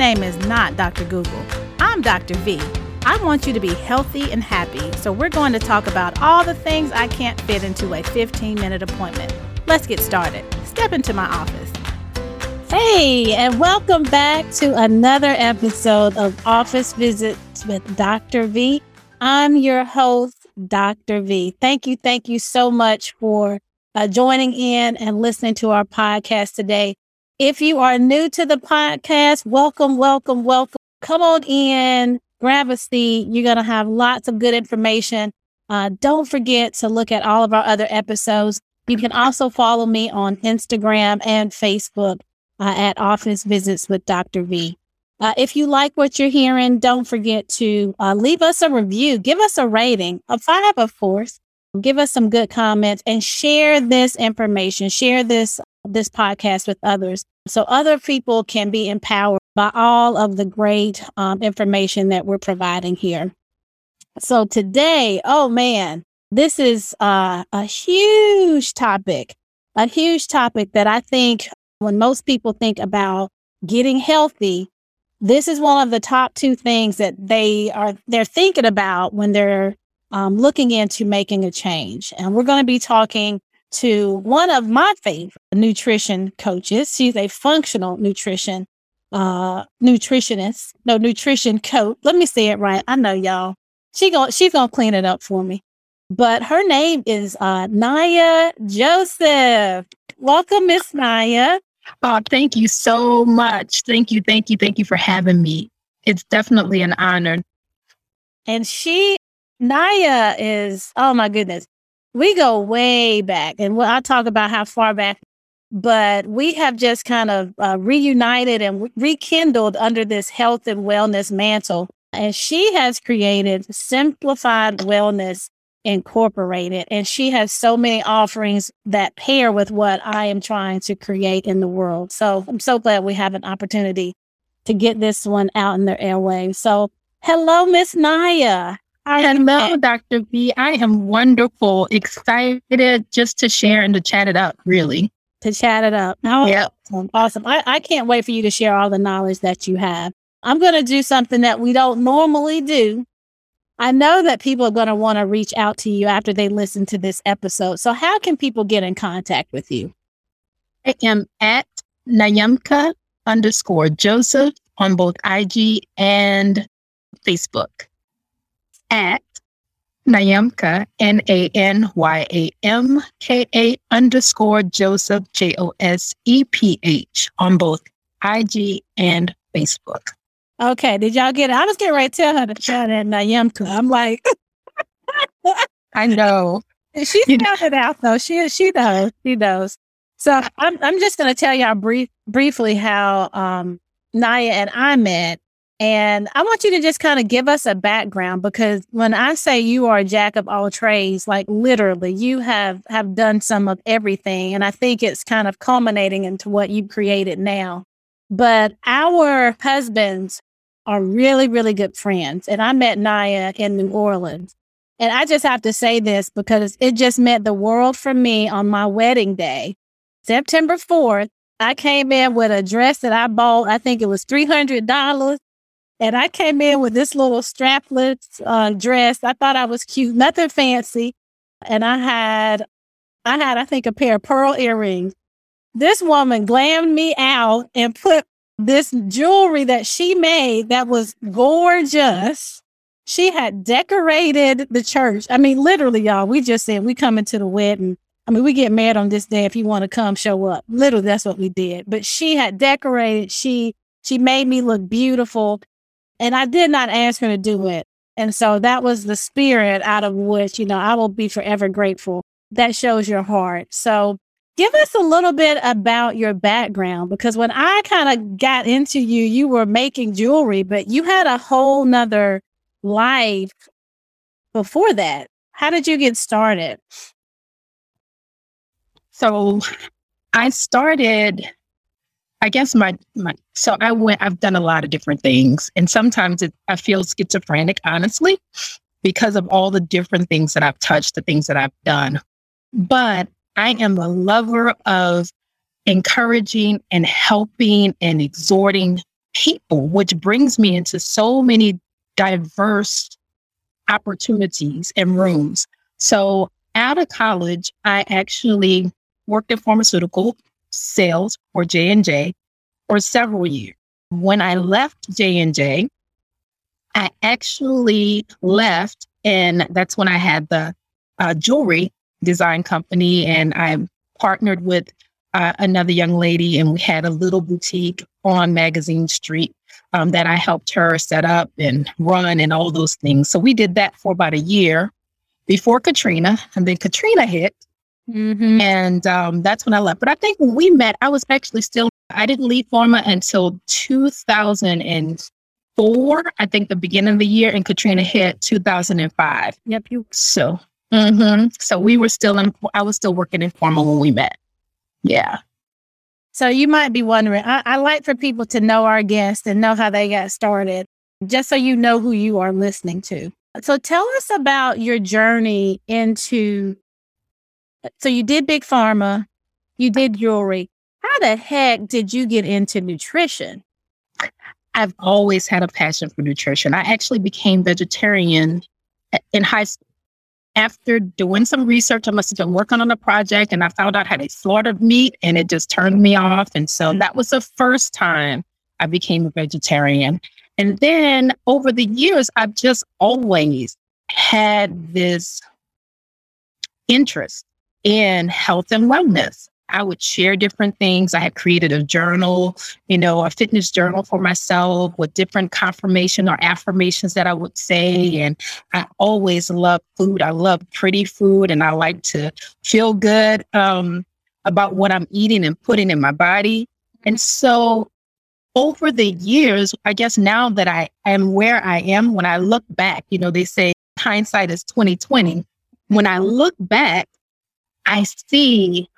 name is not Dr. Google. I'm Dr. V. I want you to be healthy and happy, so we're going to talk about all the things I can't fit into a 15 minute appointment. Let's get started. Step into my office. Hey, and welcome back to another episode of Office Visits with Dr. V. I'm your host, Dr. V. Thank you, thank you so much for uh, joining in and listening to our podcast today. If you are new to the podcast, welcome, welcome, welcome. Come on in, grab a seat. You're going to have lots of good information. Uh, don't forget to look at all of our other episodes. You can also follow me on Instagram and Facebook uh, at Office Visits with Dr. V. Uh, if you like what you're hearing, don't forget to uh, leave us a review, give us a rating, a five, of course. Give us some good comments and share this information, share this this podcast with others so other people can be empowered by all of the great um, information that we're providing here. So today, oh man, this is uh, a huge topic, a huge topic that I think when most people think about getting healthy, this is one of the top two things that they are they're thinking about when they're um, looking into making a change. And we're going to be talking to one of my favorite nutrition coaches. She's a functional nutrition uh nutritionist, no nutrition coach. Let me say it right. I know y'all. She going she's gonna clean it up for me. But her name is uh Naya Joseph. Welcome, Miss Naya. Oh, thank you so much. Thank you, thank you, thank you for having me. It's definitely an honor. And she Naya is, oh my goodness, we go way back. And I talk about how far back, but we have just kind of uh, reunited and rekindled under this health and wellness mantle. And she has created Simplified Wellness Incorporated. And she has so many offerings that pair with what I am trying to create in the world. So I'm so glad we have an opportunity to get this one out in the airwaves. So, hello, Miss Naya. Hello, Dr. V. I am wonderful, excited just to share and to chat it up, really. To chat it up. Oh, yeah. Awesome. awesome. I, I can't wait for you to share all the knowledge that you have. I'm going to do something that we don't normally do. I know that people are going to want to reach out to you after they listen to this episode. So, how can people get in contact with you? I am at Nanyamka underscore Joseph on both IG and Facebook at Nanyamka, N A N Y A M K A underscore Joseph, J O S E P H on both IG and Facebook. Okay. Did y'all get it? I was getting ready to tell her to tell that Nanyamka. I'm like, I know. She found it out though. She she knows. She knows. So I'm I'm just gonna tell y'all brief briefly how um Naya and I met. And I want you to just kind of give us a background because when I say you are a jack of all trades, like literally you have have done some of everything. And I think it's kind of culminating into what you've created now. But our husbands are really, really good friends. And I met Naya in New Orleans. And I just have to say this because it just meant the world for me on my wedding day, September 4th. I came in with a dress that I bought, I think it was $300. And I came in with this little strapless uh, dress. I thought I was cute, nothing fancy. And I had, I had, I think, a pair of pearl earrings. This woman glammed me out and put this jewelry that she made that was gorgeous. She had decorated the church. I mean, literally, y'all, we just said we come into the wedding. I mean, we get married on this day. If you want to come, show up. Literally, that's what we did. But she had decorated. She she made me look beautiful. And I did not ask her to do it. And so that was the spirit out of which, you know, I will be forever grateful. That shows your heart. So give us a little bit about your background because when I kind of got into you, you were making jewelry, but you had a whole nother life before that. How did you get started? So I started I guess my my so I went I've done a lot of different things and sometimes it, I feel schizophrenic honestly because of all the different things that I've touched, the things that I've done. But I am a lover of encouraging and helping and exhorting people, which brings me into so many diverse opportunities and rooms. So out of college, I actually worked in pharmaceutical sales for J&J for several years. When I left J&J, I actually left and that's when I had the uh, jewelry design company and I partnered with uh, another young lady and we had a little boutique on Magazine Street um, that I helped her set up and run and all those things. So we did that for about a year before Katrina, and then Katrina hit. Mm-hmm. And um, that's when I left. But I think when we met, I was actually still, I didn't leave Pharma until 2004, I think the beginning of the year, and Katrina hit 2005. Yep. You. So, mm-hmm. so we were still in, I was still working in Pharma when we met. Yeah. So you might be wondering, I, I like for people to know our guests and know how they got started, just so you know who you are listening to. So tell us about your journey into. So you did big pharma, you did jewelry. How the heck did you get into nutrition? I've always had a passion for nutrition. I actually became vegetarian in high school after doing some research, I must have been working on a project and I found out how they slaughtered meat and it just turned me off. And so that was the first time I became a vegetarian. And then over the years, I've just always had this interest in health and wellness. I would share different things. I had created a journal, you know, a fitness journal for myself with different confirmation or affirmations that I would say. And I always love food. I love pretty food and I like to feel good um, about what I'm eating and putting in my body. And so over the years, I guess now that I am where I am, when I look back, you know, they say hindsight is 2020. When I look back, I see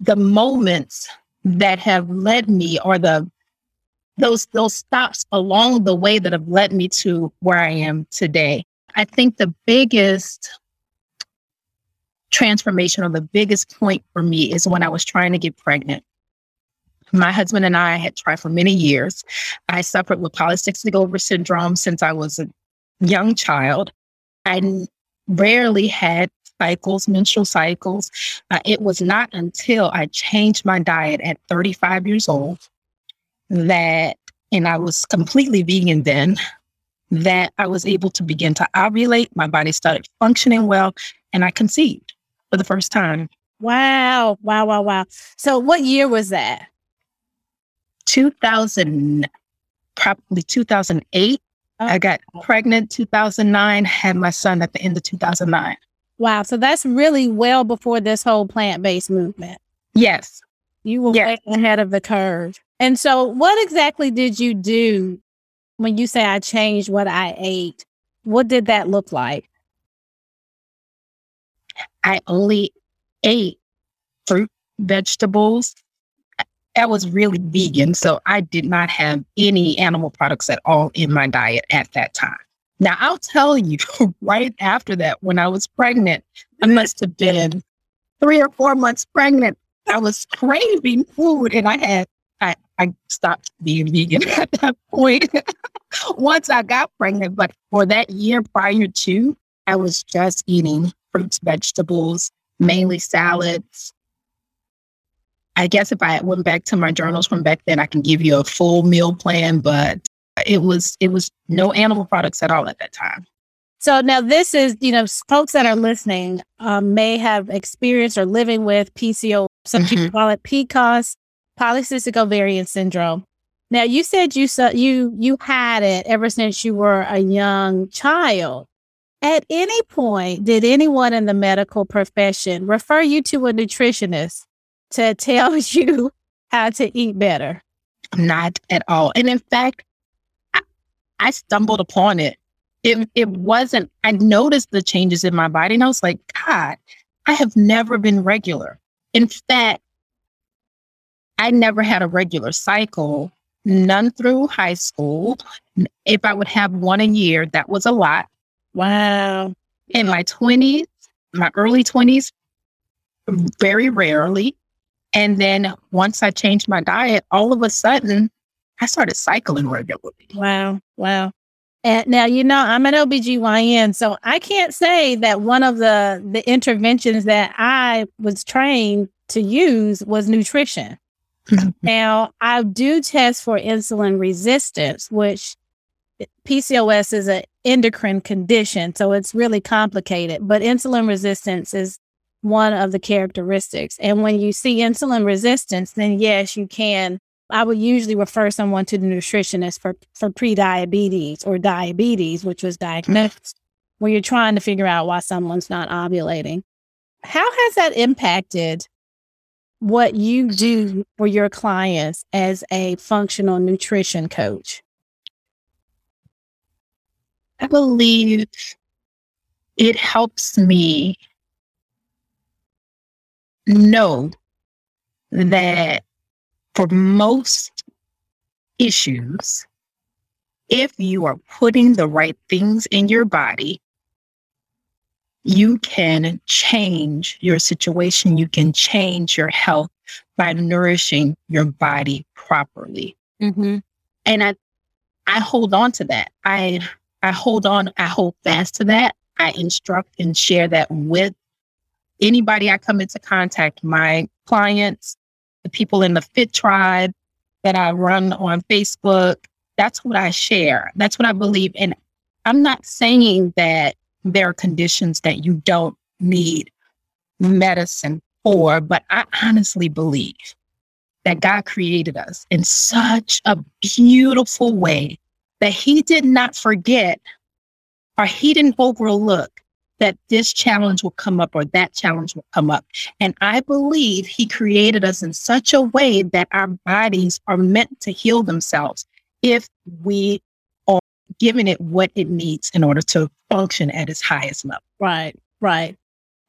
the moments that have led me or the those those stops along the way that have led me to where I am today. I think the biggest transformation or the biggest point for me is when I was trying to get pregnant. My husband and I had tried for many years. I suffered with polycystic ovary syndrome since I was a young child. I rarely had cycles, menstrual cycles. Uh, it was not until I changed my diet at 35 years old that, and I was completely vegan then, that I was able to begin to ovulate. My body started functioning well, and I conceived for the first time. Wow. Wow. Wow. Wow. So, what year was that? 2000, probably 2008. Oh. I got pregnant 2009, had my son at the end of 2009. Wow. So that's really well before this whole plant based movement. Yes. You were yes. way ahead of the curve. And so, what exactly did you do when you say I changed what I ate? What did that look like? I only ate fruit, vegetables. I was really vegan. So I did not have any animal products at all in my diet at that time. Now, I'll tell you, right after that, when I was pregnant, I must have been three or four months pregnant. I was craving food and I had, I, I stopped being vegan at that point once I got pregnant. But for that year prior to, I was just eating fruits, vegetables, mainly salads. I guess if I went back to my journals from back then, I can give you a full meal plan, but it was it was no animal products at all at that time. So now this is, you know, folks that are listening um, may have experienced or living with PCO. Some mm-hmm. people call it PCOS, polycystic ovarian syndrome. Now you said you saw you you had it ever since you were a young child. At any point, did anyone in the medical profession refer you to a nutritionist to tell you how to eat better? Not at all. And in fact, I stumbled upon it. It it wasn't. I noticed the changes in my body, and I was like, God, I have never been regular. In fact, I never had a regular cycle, none through high school. If I would have one a year, that was a lot. Wow. In my 20s, my early 20s, very rarely. And then once I changed my diet, all of a sudden, I started cycling regularly. Wow. Wow. And now, you know, I'm an OBGYN, so I can't say that one of the, the interventions that I was trained to use was nutrition. now, I do test for insulin resistance, which eh, PCOS is an endocrine condition, so it's really complicated, but insulin resistance is one of the characteristics. And when you see insulin resistance, then yes, you can. I would usually refer someone to the nutritionist for, for pre-diabetes or diabetes, which was diagnosed, where you're trying to figure out why someone's not ovulating. How has that impacted what you do for your clients as a functional nutrition coach? I believe it helps me know that for most issues, if you are putting the right things in your body, you can change your situation. You can change your health by nourishing your body properly. Mm-hmm. And I, I hold on to that. I, I hold on. I hold fast to that. I instruct and share that with anybody I come into contact, my clients, the people in the Fit Tribe that I run on Facebook. That's what I share. That's what I believe. And I'm not saying that there are conditions that you don't need medicine for, but I honestly believe that God created us in such a beautiful way that He did not forget or He didn't overlook that this challenge will come up or that challenge will come up. And I believe He created us in such a way that our bodies are meant to heal themselves if we are giving it what it needs in order to function at its highest level. Right, right.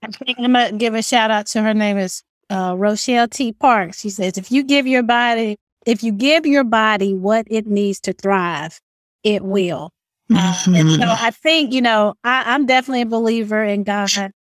I think I'm going to give a shout out to her name is uh, Rochelle T. Parks. She says, if you give your body, if you give your body what it needs to thrive, it will. Mm-hmm. so I think, you know, I, I'm definitely a believer in God.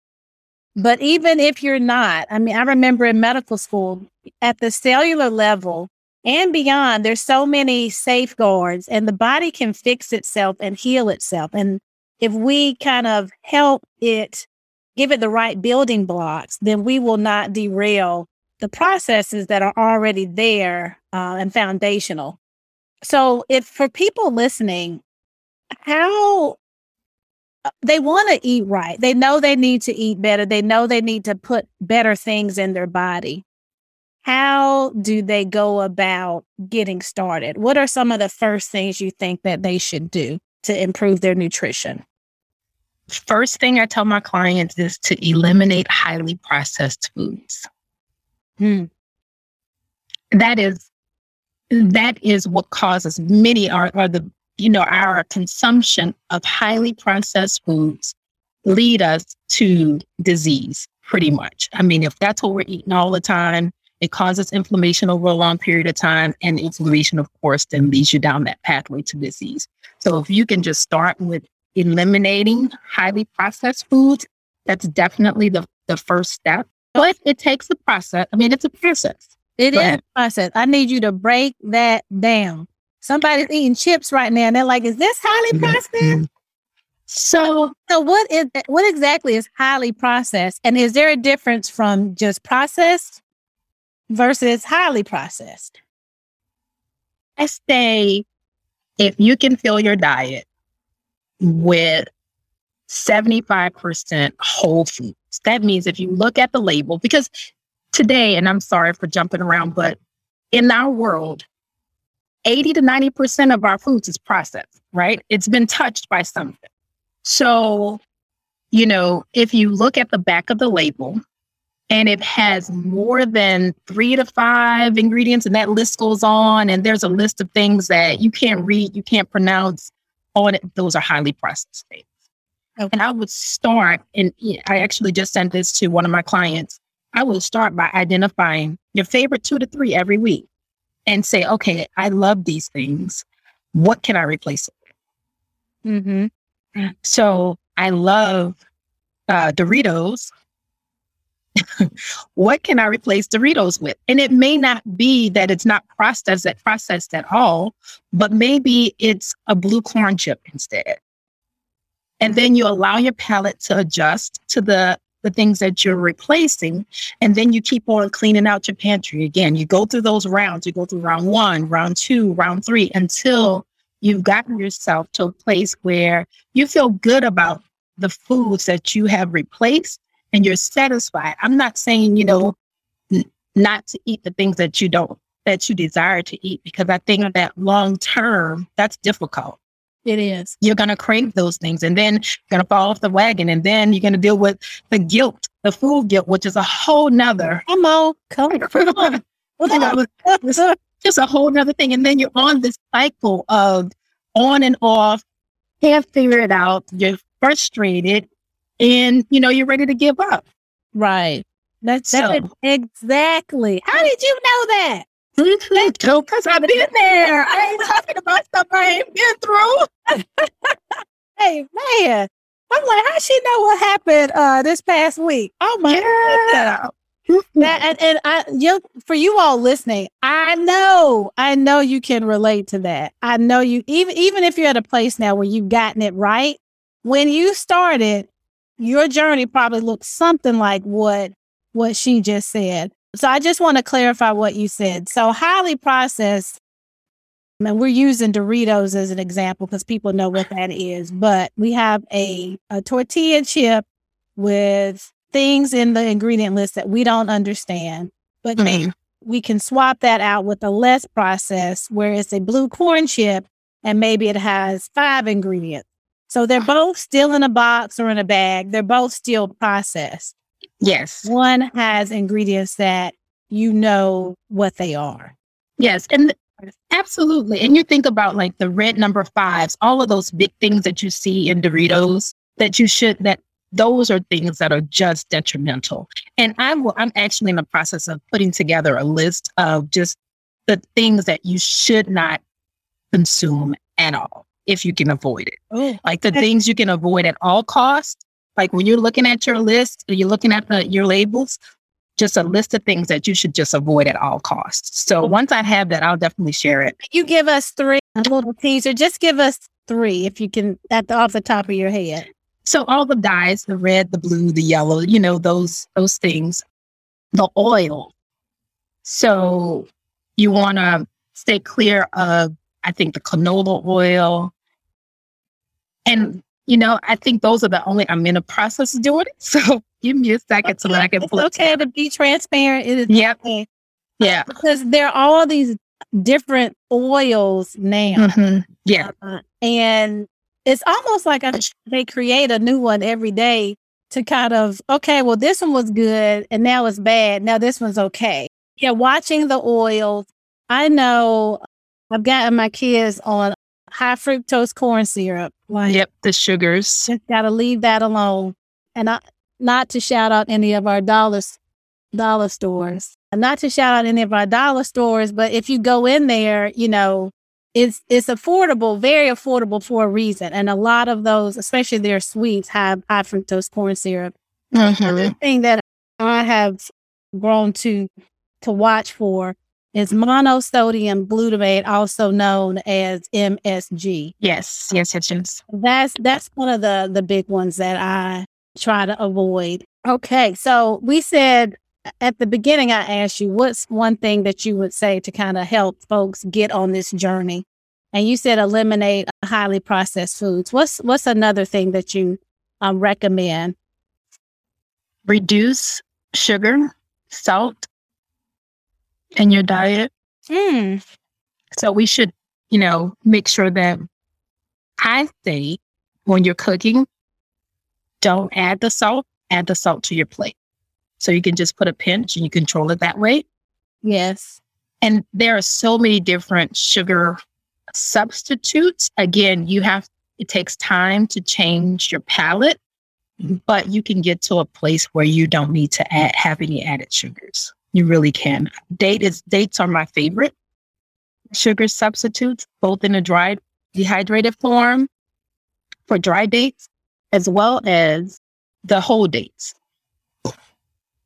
But even if you're not, I mean, I remember in medical school at the cellular level and beyond, there's so many safeguards, and the body can fix itself and heal itself. And if we kind of help it, give it the right building blocks, then we will not derail the processes that are already there uh, and foundational. So, if for people listening, how uh, they want to eat right. They know they need to eat better. They know they need to put better things in their body. How do they go about getting started? What are some of the first things you think that they should do to improve their nutrition? First thing I tell my clients is to eliminate highly processed foods. Hmm. That is that is what causes many are, are the you know, our consumption of highly processed foods lead us to disease pretty much. I mean, if that's what we're eating all the time, it causes inflammation over a long period of time. And inflammation, of course, then leads you down that pathway to disease. So if you can just start with eliminating highly processed foods, that's definitely the, the first step. But it takes a process. I mean, it's a process. It Go is ahead. a process. I need you to break that down. Somebody's eating chips right now, and they're like, "Is this highly processed?" So, so what is what exactly is highly processed, and is there a difference from just processed versus highly processed? I say, if you can fill your diet with 75% whole foods, that means if you look at the label, because today, and I'm sorry for jumping around, but in our world, 80 to 90% of our foods is processed, right? It's been touched by something. So, you know, if you look at the back of the label and it has more than three to five ingredients, and that list goes on, and there's a list of things that you can't read, you can't pronounce on it, those are highly processed things. Okay. And I would start, and I actually just sent this to one of my clients. I would start by identifying your favorite two to three every week and say, okay, I love these things. What can I replace it with? Mm-hmm. So I love uh, Doritos. what can I replace Doritos with? And it may not be that it's not processed that processed at all, but maybe it's a blue corn chip instead. And then you allow your palate to adjust to the the things that you're replacing. And then you keep on cleaning out your pantry again. You go through those rounds. You go through round one, round two, round three until you've gotten yourself to a place where you feel good about the foods that you have replaced and you're satisfied. I'm not saying, you know, n- not to eat the things that you don't, that you desire to eat, because I think that long term, that's difficult. It is. You're going to crave those things and then you're going to fall off the wagon. And then you're going to deal with the guilt, the food guilt, which is a whole nother. Come on. Come on. just a whole nother thing. And then you're on this cycle of on and off, can't figure it out. You're frustrated and, you know, you're ready to give up. Right. That's so, exactly. How did you know that? Because I've been there. I ain't talking about stuff I ain't been through. hey, man. I'm like, how she know what happened uh this past week? Oh my yeah. that, and, and I you for you all listening, I know, I know you can relate to that. I know you even even if you're at a place now where you've gotten it right, when you started, your journey probably looked something like what what she just said. So I just want to clarify what you said. So highly processed, I and we're using Doritos as an example because people know what that is, but we have a, a tortilla chip with things in the ingredient list that we don't understand, but mm. we can swap that out with a less processed where it's a blue corn chip and maybe it has five ingredients. So they're both still in a box or in a bag. They're both still processed. Yes. One has ingredients that you know what they are. Yes. And absolutely. And you think about like the red number fives, all of those big things that you see in Doritos that you should, that those are things that are just detrimental. And I'm, I'm actually in the process of putting together a list of just the things that you should not consume at all if you can avoid it. Oh. Like the things you can avoid at all costs like when you're looking at your list, you're looking at the, your labels, just a list of things that you should just avoid at all costs. So once I have that, I'll definitely share it. You give us three, a little teaser. Just give us three if you can, at the, off the top of your head. So all the dyes, the red, the blue, the yellow, you know, those those things. The oil. So you want to stay clear of, I think, the canola oil. And you know, I think those are the only I'm in a process of doing it. So give me a second so that I can It's okay to be transparent. It is yep. okay. Yeah. Because there are all these different oils now. Mm-hmm. Yeah. Uh, and it's almost like a, they create a new one every day to kind of, okay, well, this one was good and now it's bad. Now this one's okay. Yeah. Watching the oils. I know I've gotten my kids on high fructose corn syrup. Like, yep, the sugars. Just got to leave that alone. And I, not to shout out any of our dollars, dollar stores, and not to shout out any of our dollar stores, but if you go in there, you know, it's it's affordable, very affordable for a reason. And a lot of those, especially their sweets, have high fructose corn syrup. Mm-hmm. The thing that I have grown to to watch for is monosodium glutamate, also known as MSG. Yes, yes, yes, yes. That's that's one of the the big ones that I try to avoid. Okay, so we said at the beginning, I asked you what's one thing that you would say to kind of help folks get on this journey, and you said eliminate highly processed foods. What's what's another thing that you um, recommend? Reduce sugar, salt, in your diet. Mm. So we should, you know, make sure that I say when you're cooking, don't add the salt, add the salt to your plate. So you can just put a pinch and you control it that way. Yes. And there are so many different sugar substitutes. Again, you have, it takes time to change your palate, but you can get to a place where you don't need to add, have any added sugars. You really can. Date is dates are my favorite sugar substitutes, both in a dry dehydrated form for dry dates, as well as the whole dates.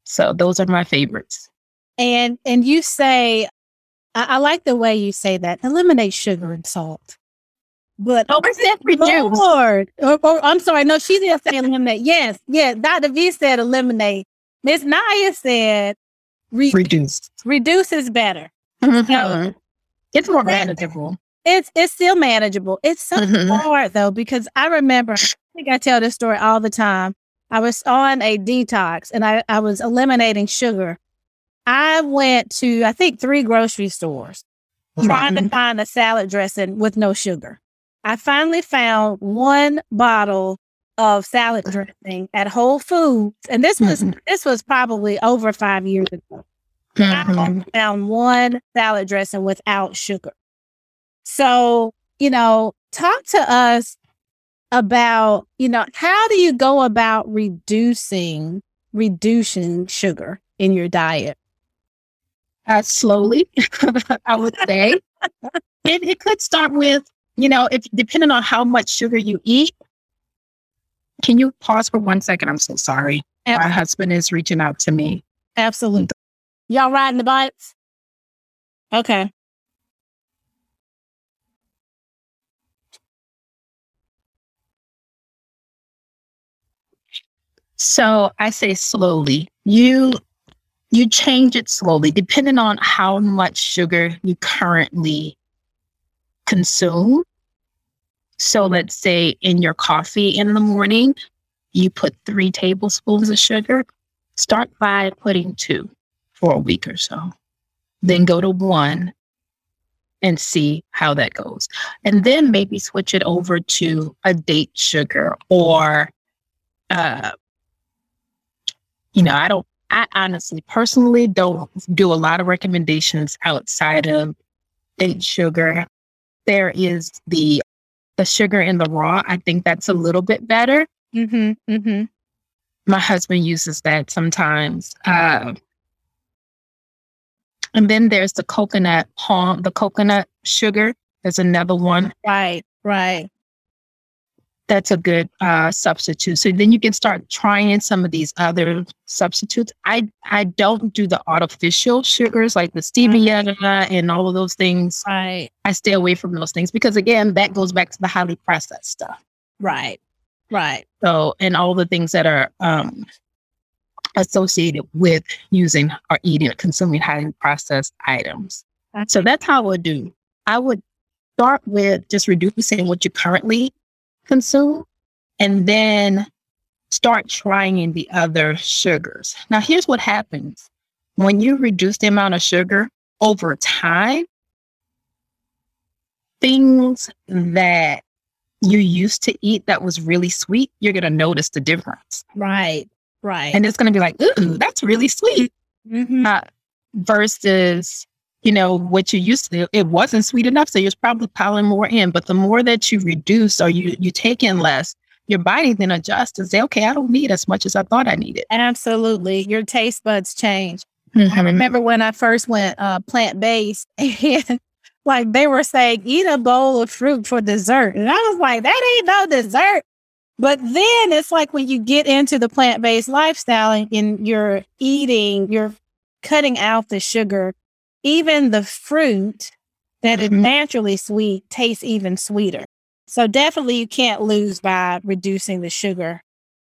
So those are my favorites. And and you say, I, I like the way you say that. Eliminate sugar and salt. But oh, that reduce. Lord, or, or, I'm sorry, no, she didn't say eliminate. Yes, yes. Dr. V said eliminate. Miss Naya said re- reduce. Reduce is better. Mm-hmm. It's more manageable. It's it's still manageable. It's so mm-hmm. hard though because I remember. I think I tell this story all the time. I was on a detox and I, I was eliminating sugar. I went to I think three grocery stores mm-hmm. trying to find a salad dressing with no sugar. I finally found one bottle of salad dressing at Whole Foods, and this was mm-hmm. this was probably over five years ago. Mm-hmm. I found one salad dressing without sugar. So, you know, talk to us about, you know, how do you go about reducing reducing sugar in your diet? Uh, slowly, I would say. it, it could start with, you know, if depending on how much sugar you eat. Can you pause for one second? I'm so sorry. Absolutely. My husband is reaching out to me. Absolutely. Y'all riding the bikes? Okay. So I say slowly. You you change it slowly, depending on how much sugar you currently consume. So let's say in your coffee in the morning, you put three tablespoons of sugar. Start by putting two for a week or so. Then go to one and see how that goes. And then maybe switch it over to a date sugar or uh, you know, I don't, I honestly, personally don't do a lot of recommendations outside of date sugar. There is the the sugar in the raw. I think that's a little bit better. Mm-hmm, mm-hmm. My husband uses that sometimes. Uh, and then there's the coconut palm, the coconut sugar. There's another one. Right, right that's a good uh, substitute. So then you can start trying some of these other substitutes. I I don't do the artificial sugars like the stevia mm-hmm. and all of those things. Right. I stay away from those things because again, that goes back to the highly processed stuff. Right. Right. So and all the things that are um, associated with using or eating or consuming highly processed items. So that's how I would do. I would start with just reducing what you currently consume and then start trying the other sugars. Now, here's what happens when you reduce the amount of sugar over time, things that you used to eat that was really sweet, you're going to notice the difference. Right, right. And it's going to be like, ooh, that's really sweet. Mm-hmm. Uh, versus you know, what you used to, it wasn't sweet enough. So you're probably piling more in. But the more that you reduce or you, you take in less, your body then adjusts and say, okay, I don't need as much as I thought I needed. Absolutely. Your taste buds change. Mm-hmm. I remember when I first went uh, plant based and like they were saying, eat a bowl of fruit for dessert. And I was like, that ain't no dessert. But then it's like when you get into the plant based lifestyle and, and you're eating, you're cutting out the sugar even the fruit that is mm-hmm. naturally sweet tastes even sweeter. So definitely you can't lose by reducing the sugar.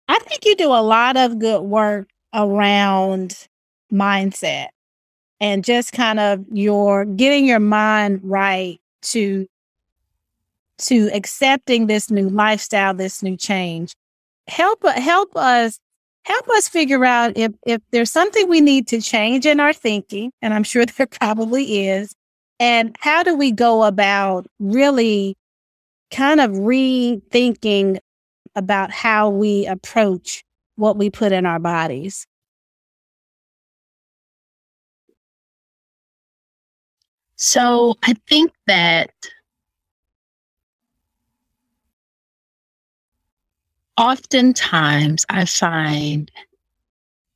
I think you do a lot of good work around mindset and just kind of your getting your mind right to to accepting this new lifestyle, this new change. Help help us help us figure out if, if there's something we need to change in our thinking, and I'm sure there probably is, and how do we go about really kind of rethinking about how we approach what we put in our bodies? So I think that oftentimes I find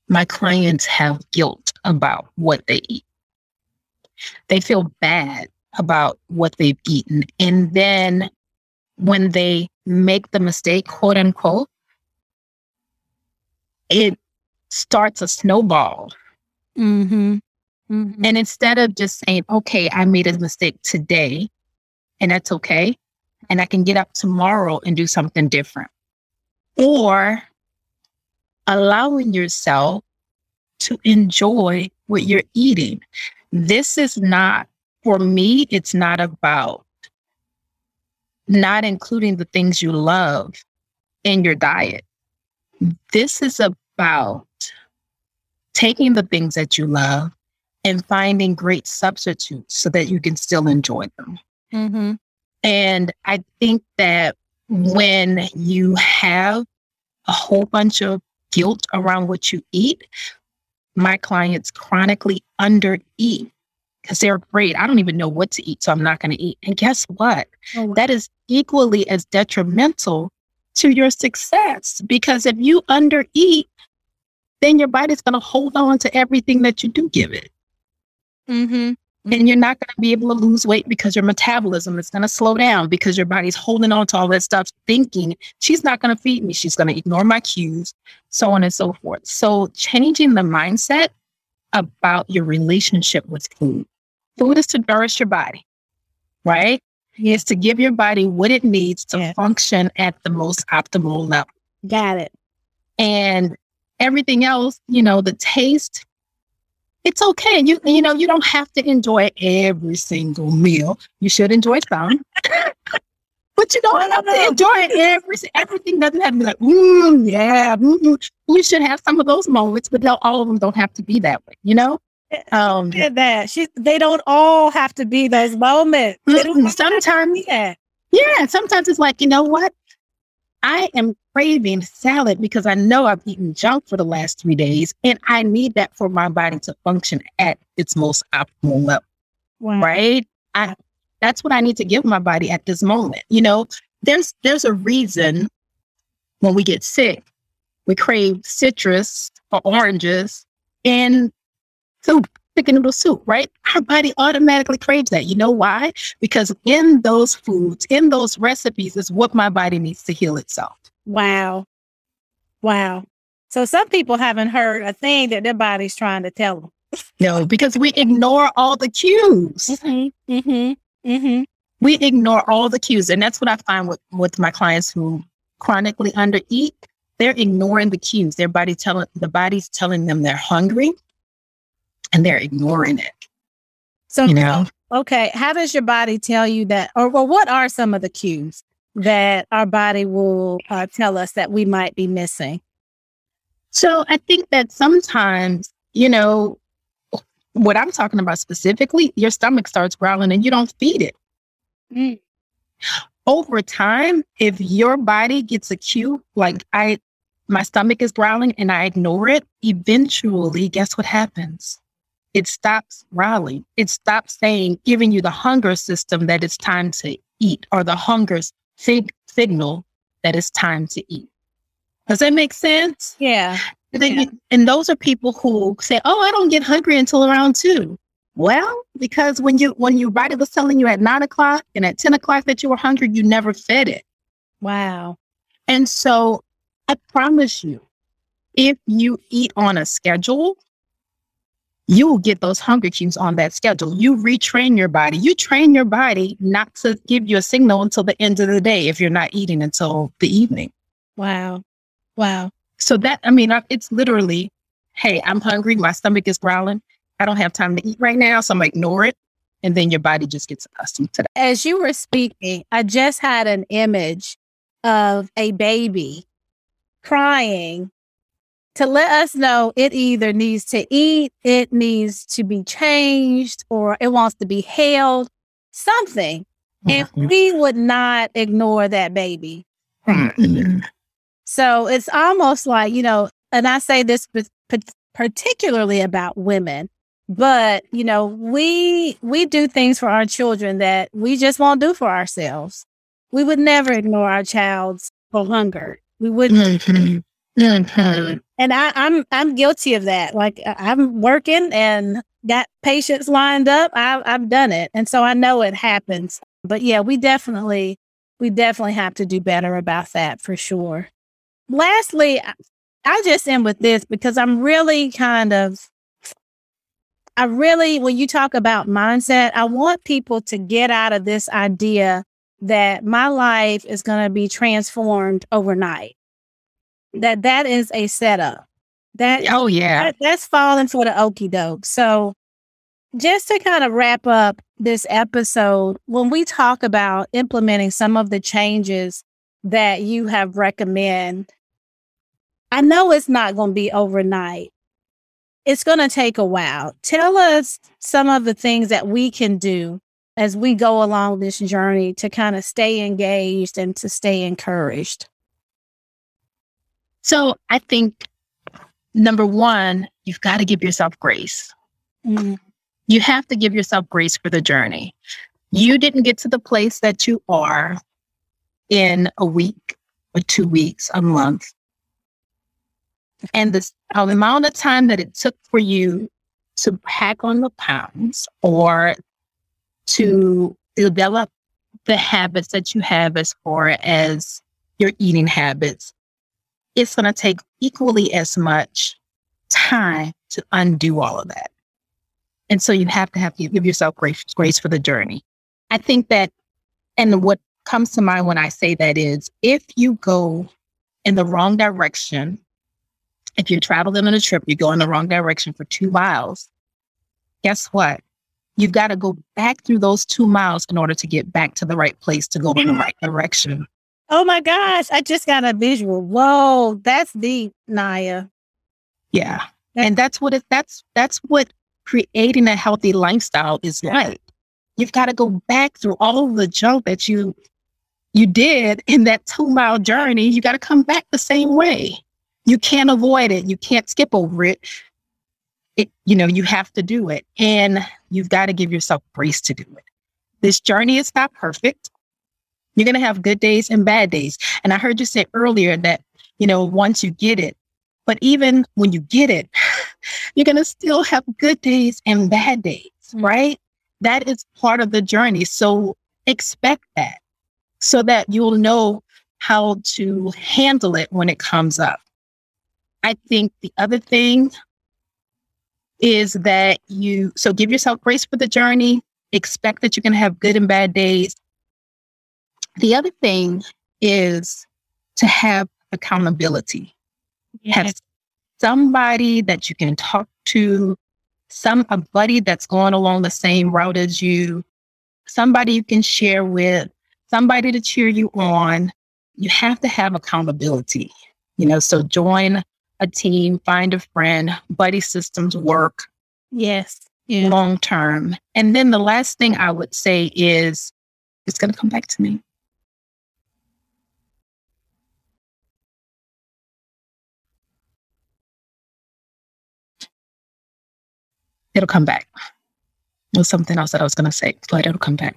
my clients have guilt about what they eat. They feel bad about what they've eaten. And then when they make the mistake, quote unquote, it starts a snowball. Mm-hmm. Mm-hmm. And instead of just saying, okay, I made a mistake today and that's okay, and I can get up tomorrow and do something different, or allowing yourself to enjoy what you're eating. This is not, for me, it's not about not including the things you love in your diet. This is about taking the things that you love and finding great substitutes so that you can still enjoy them. Mm-hmm. And I think that when you have a whole bunch of guilt around what you eat, my clients chronically undereat because they're afraid. I don't even know what to eat, so I'm not going to eat. And guess what? Oh. That is equally as detrimental to your success because if you undereat, then your body's going to hold on to everything that you do give it. Mm-hmm. And you're not going to be able to lose weight because your metabolism is going to slow down because your body's holding on to all that stuff, thinking she's not going to feed me. She's going to ignore my cues, so on and so forth. So, changing the mindset about your relationship with food. Food is to nourish your body, right? It's to give your body what it needs to Yeah. function at the most optimal level. Got it. And everything else, you know, the taste, it's okay. You you know, you don't have to enjoy every single meal. You should enjoy some. but you don't have to enjoy every everything doesn't have to be like, mm, yeah. mm You should have some of those moments, but they'll- all of them don't have to be that way, you know? Um that. She, they don't all have to be those moments. Sometimes that. Yeah, sometimes it's like, you know what? I am craving salad because I know I've eaten junk for the last three days and I need that for my body to function at its most optimal level, Wow. right? I that's what I need to give my body at this moment. You know, there's there's a reason when we get sick, we crave citrus or oranges and soup, chicken noodle soup, right? Our body automatically craves that. You know why? Because in those foods, in those recipes, is what my body needs to heal itself. Wow. Wow. So some people haven't heard a thing that their body's trying to tell them. No, because we ignore all the cues. Mm-hmm. Mm-hmm. Mm-hmm. We ignore all the cues. And that's what I find with, with my clients who chronically undereat. They're ignoring the cues. Their body telling the body's telling them they're hungry and they're ignoring it. So You know? okay, how does your body tell you that, or well, what are some of the cues that our body will uh, tell us that we might be missing? So I think that sometimes, you know, what I'm talking about specifically, your stomach starts growling and you don't feed it. Mm. Over time, if your body gets a cue, like I, my stomach is growling and I ignore it, eventually, guess what happens? It stops growling. It stops saying, giving you the hunger system that it's time to eat or the hunger sig- signal that it's time to eat. Does that make sense? Yeah. And Yeah. you- and those are people who say, "Oh, I don't get hungry until around two. Well, because when you when your body was telling you at nine o'clock and at ten o'clock that you were hungry, you never fed it. Wow. And so, I promise you, if you eat on a schedule, you will get those hunger cues on that schedule. You retrain your body. You train your body not to give you a signal until the end of the day if you're not eating until the evening. Wow. Wow. So that, I mean, it's literally, hey, I'm hungry. My stomach is growling. I don't have time to eat right now. So I'm going to ignore it. And then your body just gets accustomed to that. As you were speaking, I just had an image of a baby crying to let us know it either needs to eat, it needs to be changed, or it wants to be held, something. And we would not ignore that baby. Mhm. So it's almost like, you know, and I say this pa- pa- particularly about women, but you know, we we do things for our children that we just won't do for ourselves. We would never ignore our child's for hunger. We wouldn't Mhm. Mhm. and I, I'm I'm guilty of that. Like I'm working and got patients lined up. I've I've done it, and so I know it happens. But yeah, we definitely we definitely have to do better about that for sure. Lastly, I just end with this because I'm really kind of, I really, when you talk about mindset, I want people to get out of this idea that my life is going to be transformed overnight. That that is a setup. That oh yeah, that, that's falling for the okey doke. So just to kind of wrap up this episode, when we talk about implementing some of the changes that you have recommend, I know it's not going to be overnight. It's going to take a while. Tell us some of the things that we can do as we go along this journey to kind of stay engaged and to stay encouraged. So I think number one, you've got to give yourself grace. Mm you have to give yourself grace for the journey. You didn't get to the place that you are in a week or two weeks, a month. And the amount of time that it took for you to pack on the pounds or to develop the habits that you have as far as your eating habits, it's going to take equally as much time to undo all of that. And so you have to have to give yourself grace, grace for the journey. I think that, and what comes to mind when I say that is if you go in the wrong direction, if you're traveling on a trip, you go in the wrong direction for two miles, guess what? You've got to go back through those two miles in order to get back to the right place to go in the mm-hmm. right direction. Oh my gosh, I just got a visual. Whoa, that's deep, Naya. Yeah. And that's what it that's that's what creating a healthy lifestyle is like. You've got to go back through all the junk that you you did in that two mile journey. You got to come back the same way. You can't avoid it. You can't skip over it. It, you know, you have to do it. And you've got to give yourself grace to do it. This journey is not perfect. You're going to have good days and bad days. And I heard you say earlier that, you know, once you get it, but even when you get it, you're going to still have good days and bad days, mm-hmm. right? That is part of the journey. So expect that so that you'll know how to handle it when it comes up. I think the other thing is that you, so give yourself grace for the journey, expect that you're going to have good and bad days. The other thing is to have accountability. Yes. Have somebody that you can talk to, some a buddy that's going along the same route as you, somebody you can share with, somebody to cheer you on. You have to have accountability. You know, so join a team, find a friend, buddy systems work. Yes. Yeah. Long term. And then the last thing I would say is it's going to come back to me. It'll come back. It was something else that I was going to say, but it'll come back.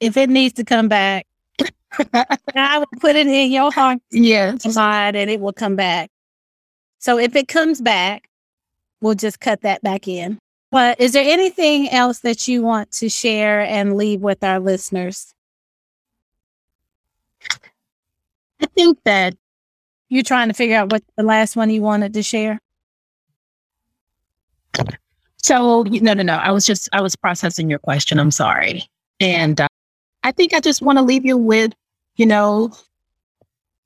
If it needs to come back, I will put it in your heart. Yes. Mind, and it will come back. So if it comes back, we'll just cut that back in. But is there anything else that you want to share and leave with our listeners? I think that you're trying to figure out what the last one you wanted to share. So no, no, no. I was just I was processing your question. I'm sorry, and uh, I think I just want to leave you with, you know,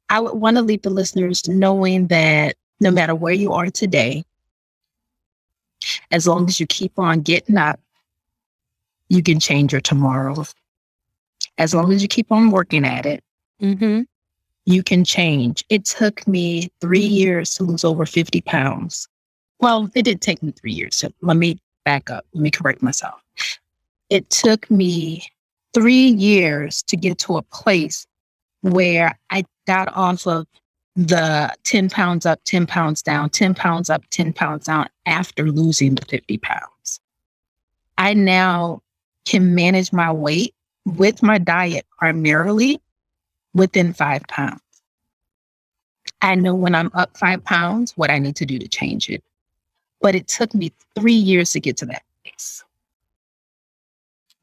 I would want to leave the listeners knowing that no matter where you are today, as long as you keep on getting up, you can change your tomorrow. As long as you keep on working at it, mm-hmm. you can change. It took me three years to lose over 50 pounds. Well, it did take me three years. So let me back up. Let me correct myself. It took me three years to get to a place where I got off of the 10 pounds up, 10 pounds down, 10 pounds up, 10 pounds down after losing the 50 pounds. I now can manage my weight with my diet primarily within five pounds. I know when I'm up five pounds, what I need to do to change it. But it took me three years to get to that place.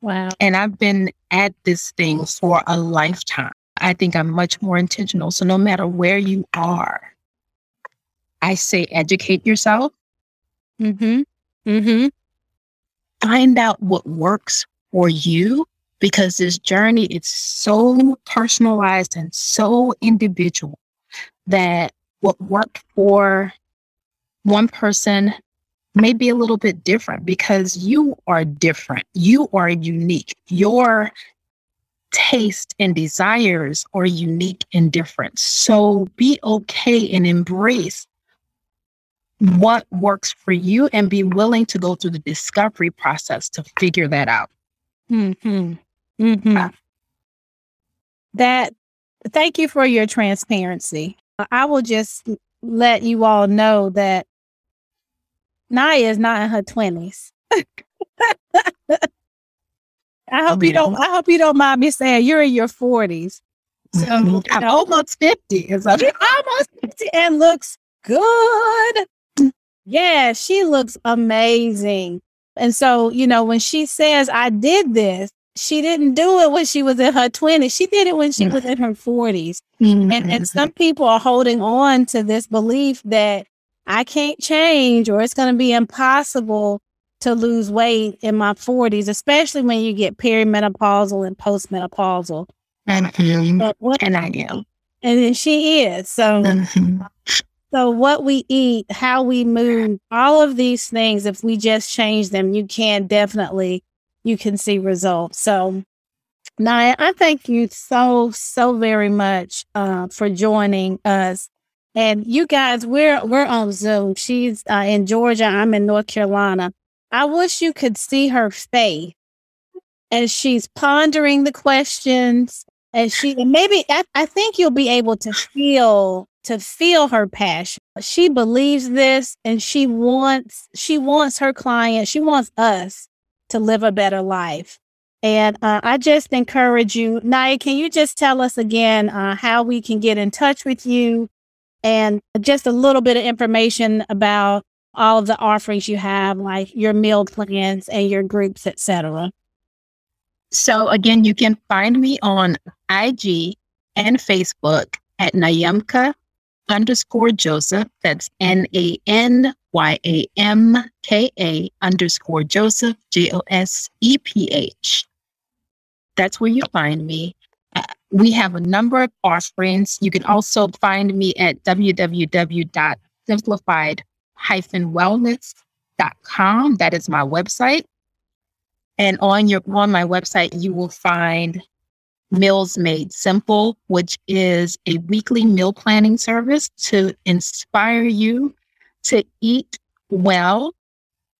Wow. And I've been at this thing for a lifetime. I think I'm much more intentional. So no matter where you are, I say educate yourself. Mm-hmm. Mm-hmm. Find out what works for you because this journey is so personalized and so individual that what worked for one person may be a little bit different because you are different. You are unique. Your taste and desires are unique and different. So be okay and embrace what works for you and be willing to go through the discovery process to figure that out. Mm-hmm. Mm-hmm. That thank you for your transparency. I will just let you all know that Naya is not in her twenties. I hope you don't. I hope you don't mind me saying you're in your forties. So mm-hmm. I'm almost fifty. You're almost fifty and looks good. Yeah, she looks amazing. And so, you know, when she says, I did this, she didn't do it when she was in her 20s. She did it when she was in her 40s. Mm-hmm. And, and some people are holding on to this belief that I can't change or it's going to be impossible to lose weight in my 40s, especially when you get perimenopausal and postmenopausal. Mm-hmm. and I am. And then she is. So mm-hmm. So, what we eat, how we move, all of these things, if we just change them, you can definitely, you can see results. So, Naya, I thank you so, so very much uh, for joining us. And you guys, we're we're on Zoom. She's uh, in Georgia. I'm in North Carolina. I wish you could see her face as she's pondering the questions. And she, and maybe I, I think you'll be able to feel to feel her passion. She believes this and she wants she wants her client, she wants us to live a better life. And uh, I just encourage you, Naya, can you just tell us again uh, how we can get in touch with you and just a little bit of information about all of the offerings you have, like your meal plans and your groups, etc. So again, you can find me on IG and Facebook at Nanyamka underscore Joseph. That's N A N Y A M K A underscore Joseph, J O S E P H. That's where you find me. We have a number of offerings. You can also find me at www.simplified-wellness.com. That is my website. And on your on my website, you will find Meals Made Simple, which is a weekly meal planning service to inspire you to eat well.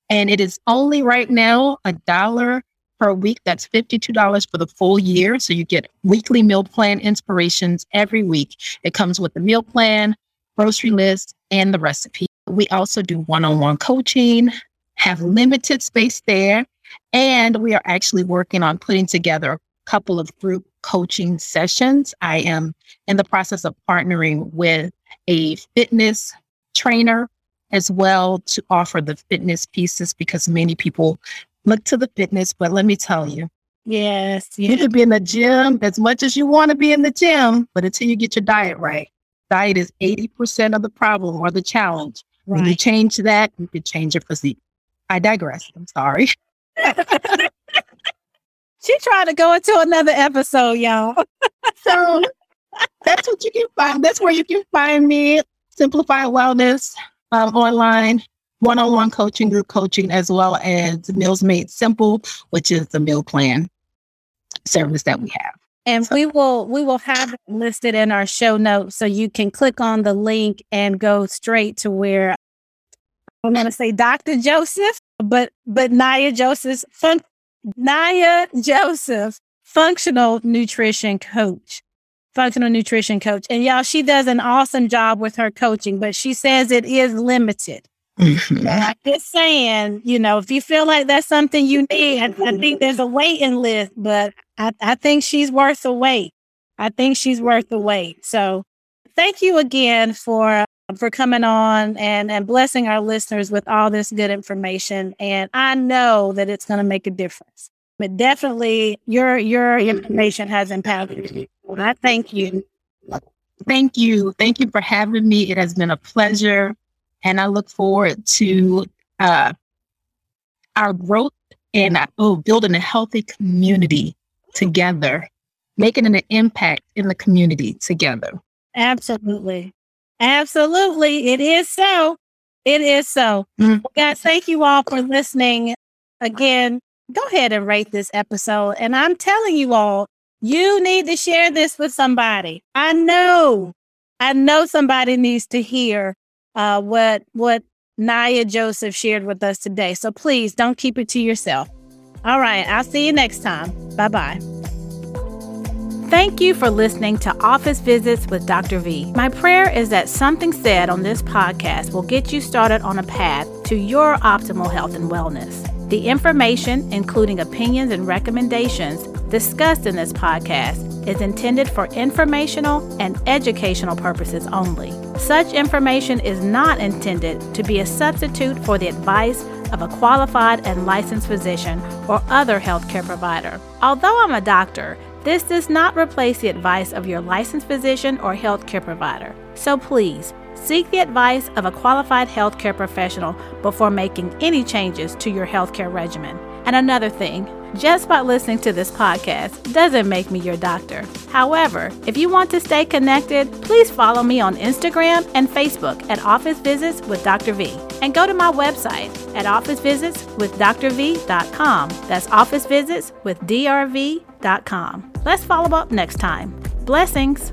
And it is only right now a dollar per week. That's $52 for the full year. So you get weekly meal plan inspirations every week. It comes with the meal plan, grocery list, and the recipe. We also do one on one coaching, have limited space there. And we are actually working on putting together a couple of group coaching sessions. I am in the process of partnering with a fitness trainer as well to offer the fitness pieces because many people look to the fitness. But let me tell you, yes, yes. you can be in the gym as much as you want to be in the gym, but until you get your diet right, diet is 80% of the problem or the challenge. Right. When you change that, you can change your physique. I digress. I'm sorry. She tried to go into another episode, y'all. so that's what you can find. That's where you can find me. Simplified Wellness um, online, one-on-one coaching, group coaching, as well as Meals Made Simple, which is the meal plan service that we have. And so. we will we will have it listed in our show notes so you can click on the link and go straight to where I'm gonna say Dr. Joseph, but but Naya Joseph's fun Naya Joseph, functional nutrition coach. Functional nutrition coach. And y'all, she does an awesome job with her coaching, but she says it is limited. Mm-hmm. I'm just saying, you know, if you feel like that's something you need, I, I think there's a waiting list, but I, I think she's worth the wait. I think she's worth the wait. So thank you again for for coming on and, and blessing our listeners with all this good information. And I know that it's going to make a difference. but definitely your your information has empowered me. I thank you. Thank you. Thank you for having me. It has been a pleasure. And I look forward to uh, our growth and uh, oh, building a healthy community together, making an impact in the community together. Absolutely. Absolutely. It is so. It is so. Mm-hmm. Well, guys, thank you all for listening. Again, go ahead and rate this episode. And I'm telling you all, you need to share this with somebody. I know, I know somebody needs to hear uh, what what Naya Joseph shared with us today. So please don't keep it to yourself. All right, I'll see you next time. Bye bye. Thank you for listening to Office Visits with Dr. V. My prayer is that something said on this podcast will get you started on a path to your optimal health and wellness. The information, including opinions and recommendations discussed in this podcast, is intended for informational and educational purposes only. Such information is not intended to be a substitute for the advice of a qualified and licensed physician or other healthcare provider. Although I'm a doctor, this does not replace the advice of your licensed physician or healthcare provider. So please, Seek the advice of a qualified healthcare professional before making any changes to your healthcare regimen. And another thing, just by listening to this podcast doesn't make me your doctor. However, if you want to stay connected, please follow me on Instagram and Facebook at Office Visits with Dr. V. And go to my website at officevisitswithdrv.com. That's officevisitswithdrv.com. Let's follow up next time. Blessings.